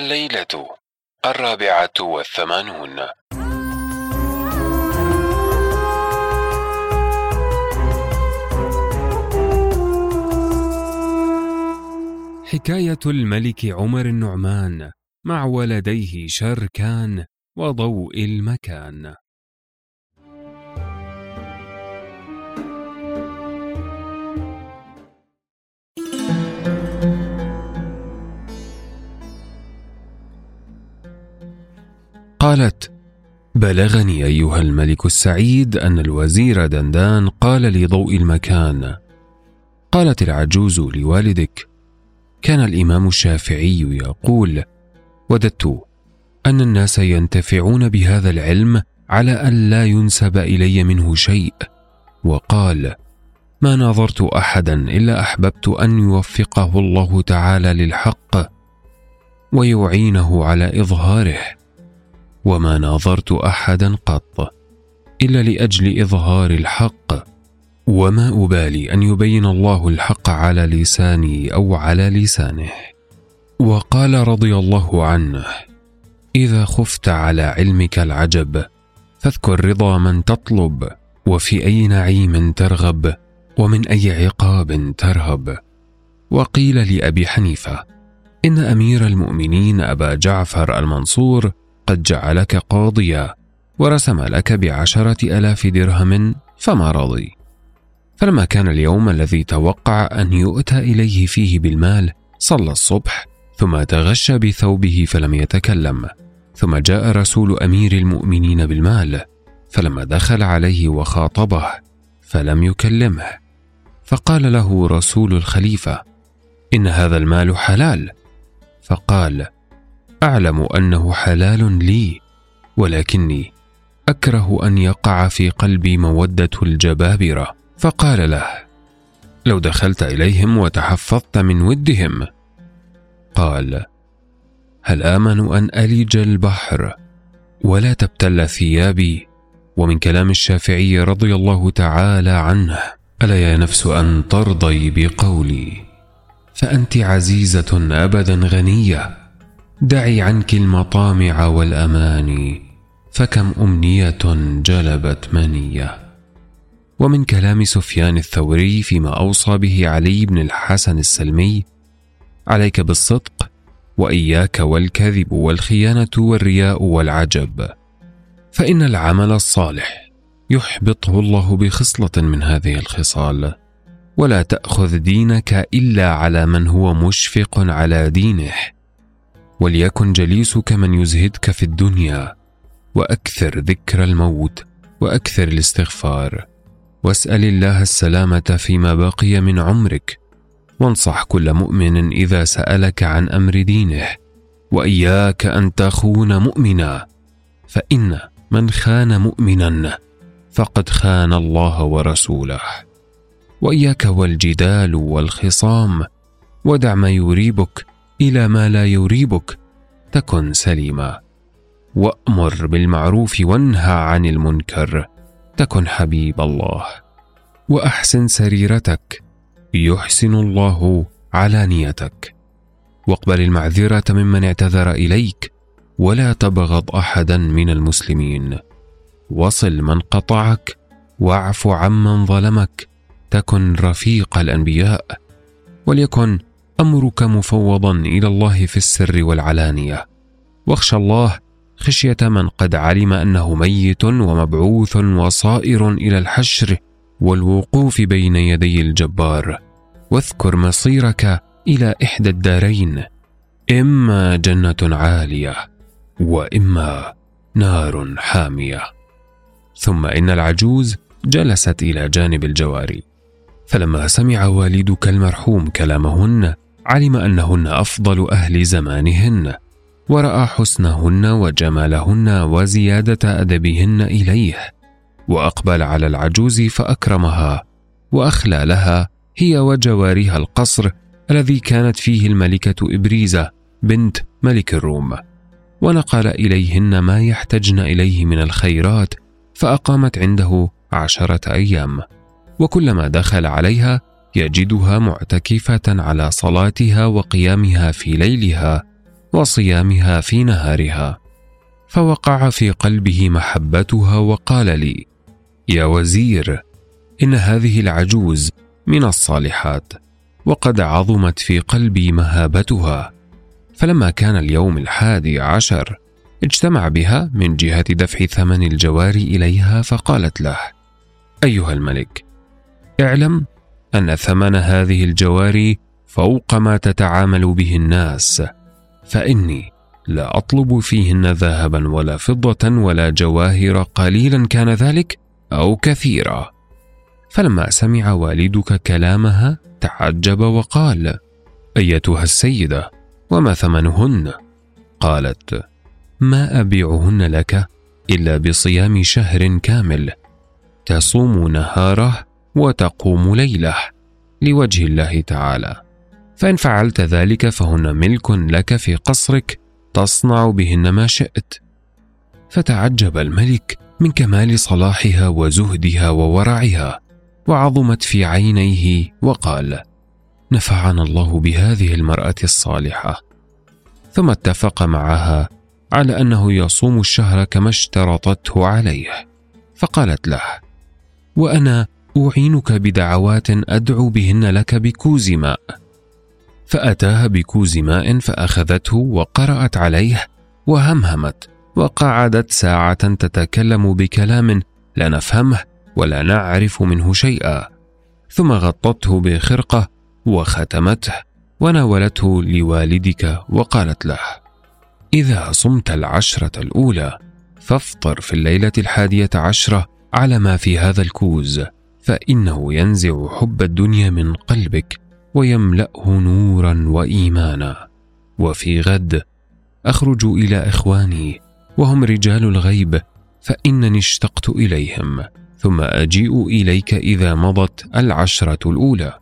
الليلة الرابعة والثمانون. حكاية الملك عمر النعمان مع ولديه شركان وضوء المكان. قالت بلغني أيها الملك السعيد أن الوزير دندان قال لضوء المكان. قالت العجوز لوالدك كان الإمام الشافعي يقول وددت أن الناس ينتفعون بهذا العلم على أن لا ينسب إلي منه شيء. وقال ما ناظرت أحدا إلا أحببت أن يوفقه الله تعالى للحق ويعينه على إظهاره. وما ناظرت أحدا قط إلا لأجل إظهار الحق. وما أبالي أن يبين الله الحق على لساني أو على لسانه. وقال رضي الله عنه إذا خفت على علمك العجب فاذكر رضا من تطلب وفي أي نعيم ترغب ومن أي عقاب ترهب. وقيل لأبي حنيفة إن أمير المؤمنين أبا جعفر المنصور قد جعلك قاضيا ورسم لك بعشرة ألاف درهم فما رضي فلما كان اليوم الذي توقع أن يؤتى إليه فيه بالمال صلى الصبح ثم تغشى بثوبه فلم يتكلم. ثم جاء رسول أمير المؤمنين بالمال فلما دخل عليه وخاطبه فلم يكلمه. فقال له رسول الخليفة إن هذا المال حلال. فقال أعلم أنه حلال لي ولكني أكره أن يقع في قلبي مودة الجبابرة. فقال له لو دخلت إليهم وتحفظت من ودهم. قال هل آمن أن الج البحر ولا تبتل ثيابي؟ ومن كلام الشافعي رضي الله تعالى عنه ألا يا نفس أن ترضي بقولي؟ فأنت عزيزة أبدا غنية. دعي عنك المطامع والأماني فكم أمنية جلبت منية. ومن كلام سفيان الثوري فيما أوصى به علي بن الحسن السلمي عليك بالصدق وإياك والكذب والخيانة والرياء والعجب فإن العمل الصالح يحبطه الله بخصلة من هذه الخصال. ولا تأخذ دينك إلا على من هو مشفق على دينه. وليكن جليسك من يزهدك في الدنيا وأكثر ذكر الموت وأكثر الاستغفار. واسأل الله السلامة فيما بقي من عمرك وانصح كل مؤمن إذا سألك عن أمر دينه. وإياك أن تخون مؤمنا فإن من خان مؤمنا فقد خان الله ورسوله. وإياك والجدال والخصام ودع ما يريبك إلى ما لا يريبك تكن سليما. وأمر بالمعروف وانهى عن المنكر تكن حبيب الله. وأحسن سريرتك يحسن الله علانيتك واقبل المعذرة ممن اعتذر إليك ولا تبغض أحدا من المسلمين. وصل من قطعك واعف عمن ظلمك تكن رفيق الأنبياء. وليكن أمرك مفوضا إلى الله في السر والعلانية. واخشى الله خشية من قد علم أنه ميت ومبعوث وصائر إلى الحشر والوقوف بين يدي الجبار. واذكر مصيرك إلى إحدى الدارين. إما جنة عالية وإما نار حامية. ثم إن العجوز جلست إلى جانب الجواري. فلما سمع والدك المرحوم كلامهن علم أنهن أفضل أهل زمانهن ورأى حسنهن وجمالهن وزيادة أدبهن إليه وأقبل على العجوز فأكرمها واخلى لها هي وجوارها القصر الذي كانت فيه الملكة إبريزة بنت ملك الروم. ونقل إليهن ما يحتجن إليه من الخيرات فأقامت عنده عشرة أيام وكلما دخل عليها يجدها معتكفة على صلاتها وقيامها في ليلها وصيامها في نهارها. فوقع في قلبه محبتها وقال لي يا وزير إن هذه العجوز من الصالحات وقد عظمت في قلبي مهابتها. فلما كان اليوم الحادي عشر اجتمع بها من جهة دفع ثمن الجواري إليها فقالت له: أيها الملك، اعلم أن ثمن هذه الجواري فوق ما تتعامل به الناس، فإني لا أطلب فيهن ذهبا ولا فضة ولا جواهر قليلا كان ذلك أو كثيرا. فلما سمع والدك كلامها تعجب وقال: أيتها السيدة، وما ثمنهن؟ قالت: ما أبيعهن لك إلا بصيام شهر كامل تصوم نهاره وتقوم ليلة لوجه الله تعالى. فإن فعلت ذلك فهن ملك لك في قصرك تصنع بهن ما شئت. فتعجب الملك من كمال صلاحها وزهدها وورعها وعظمت في عينيه وقال نفعنا الله بهذه المرأة الصالحة. ثم اتفق معها على أنه يصوم الشهر كما اشترطته عليه. فقالت له وأنا أعينك بدعوات أدعو بهن لك بكوز ماء. فأتاها بكوز ماء فأخذته وقرأت عليه وهمهمت وقعدت ساعة تتكلم بكلام لا نفهمه ولا نعرف منه شيئا. ثم غطته بخرقة وختمته وناولته لوالدك وقالت له إذا صمت العشرة الأولى فافطر في الليلة الحادية عشرة على ما في هذا الكوز. فإنه ينزع حب الدنيا من قلبك ويملأه نورا وإيمانا. وفي غد أخرج إلى إخواني وهم رجال الغيب فإنني اشتقت إليهم ثم أجيء إليك إذا مضت العشرة الأولى.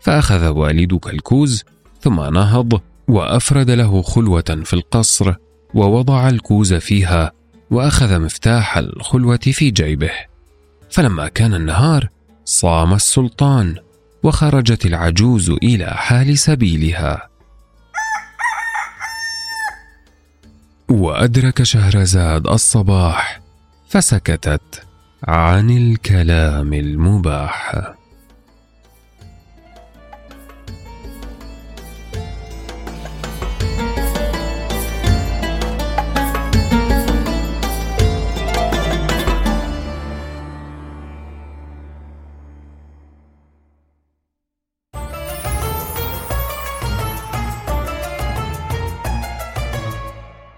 فأخذ والدك الكوز ثم نهض وأفرد له خلوة في القصر ووضع الكوز فيها وأخذ مفتاح الخلوة في جيبه. فلما كان النهار صام السلطان وخرجت العجوز إلى حال سبيلها. وأدرك شهرزاد الصباح فسكتت عن الكلام المباح.